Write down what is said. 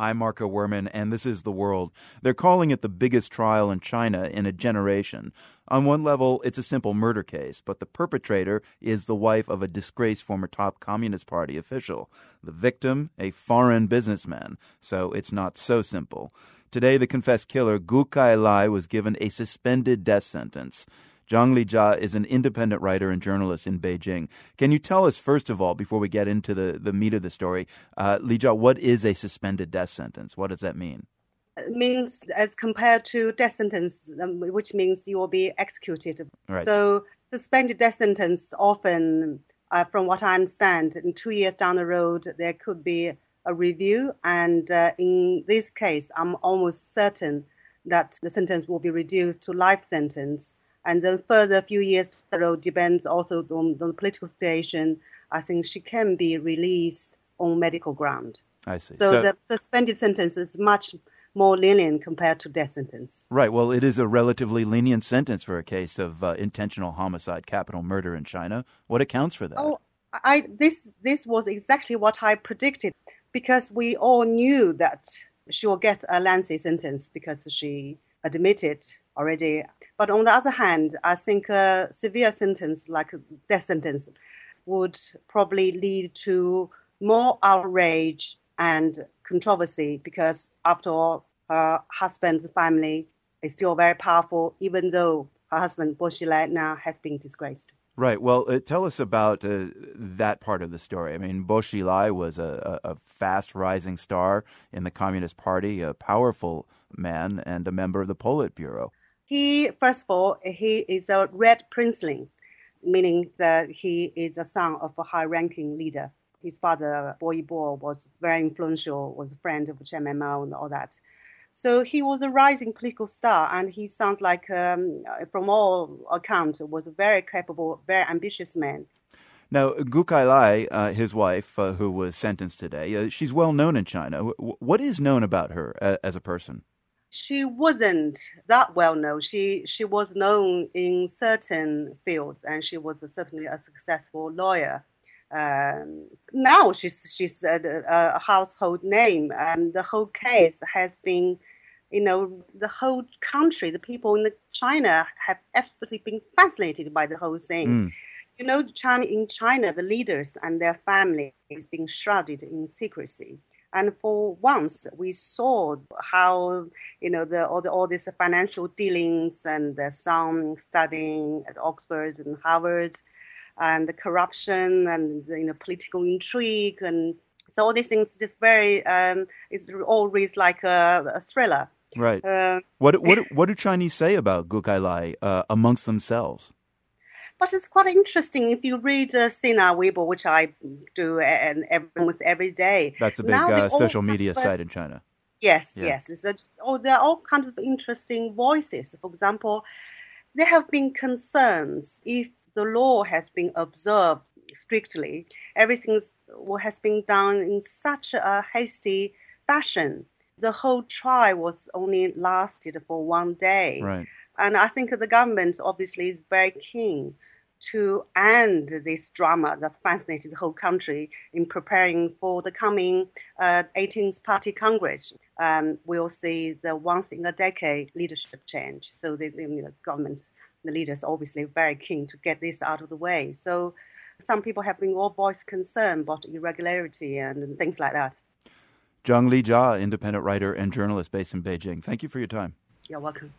I'm Marco Werman, and this is The World. They're calling it the biggest trial in China in a generation. On one level, it's a simple murder case, but the perpetrator is the wife of a disgraced former top Communist Party official. The victim, a foreign businessman. So it's not so simple. Today, the confessed killer, Gu Kailai, was given a suspended death sentence. Zhang Lijia is an independent writer and journalist in Beijing. Can you tell us, first of all, before we get into the, the meat of the story, uh, Lijia, what is a suspended death sentence? What does that mean? It means as compared to death sentence, um, which means you will be executed. Right. So suspended death sentence often, uh, from what I understand, in two years down the road, there could be a review. And uh, in this case, I'm almost certain that the sentence will be reduced to life sentence and then further a few years road depends also on, the political situation. I think she can be released on medical ground. I see. So, so, the suspended sentence is much more lenient compared to death sentence. Right. Well, it is a relatively lenient sentence for a case of uh, intentional homicide, capital murder in China. What accounts for that? Oh, I this this was exactly what I predicted because we all knew that she will get a lengthy sentence because she admitted already but on the other hand, I think a severe sentence like a death sentence would probably lead to more outrage and controversy because, after all, her husband's family is still very powerful, even though her husband, Bo Xilai, now has been disgraced. Right. Well, uh, tell us about uh, that part of the story. I mean, Bo Xilai was a, a, a fast rising star in the Communist Party, a powerful man, and a member of the Politburo. He, first of all, he is a red princeling, meaning that he is a son of a high-ranking leader. His father, Bo Yibo, was very influential, was a friend of Chairman Mao and all that. So he was a rising political star, and he sounds like, um, from all accounts, was a very capable, very ambitious man. Now, Gu Kailai, uh, his wife, uh, who was sentenced today, uh, she's well known in China. what is known about her uh, as a person? She wasn't that well known. She she was known in certain fields, and she was certainly a successful lawyer. Um, now she's she's a, a, household name, and the whole case has been, you know, the whole country, the people in the China have absolutely been fascinated by the whole thing. Mm. You know, China in China, the leaders and their family is being shrouded in secrecy. And for once, we saw how you know the all, the, all these financial dealings and the some studying at Oxford and Harvard, and the corruption and you know political intrigue and so all these things just very um, it's all reads like a, a thriller. Right. Uh, what what what do Chinese say about Gu Kailai uh, amongst themselves? But it's quite interesting if you read uh, Sina Weibo, which I do and almost every day. That's a big uh, social media site in China. Yes, yeah. yes. It's a, oh, there are all kinds of interesting voices. For example, there have been concerns if the law has been observed strictly, everything has been done in such a hasty fashion. The whole trial was only lasted for one day. Right. And I think the government obviously is very keen to end this drama that's fascinated the whole country in preparing for the coming uh, 18th Party Congress. Um, we'll see the once in a decade leadership change. So the, the government, the leaders, obviously very keen to get this out of the way. So some people have been all voiced concern about irregularity and things like that. Zhang Lijia, independent writer and journalist based in Beijing. Thank you for your time. You're welcome.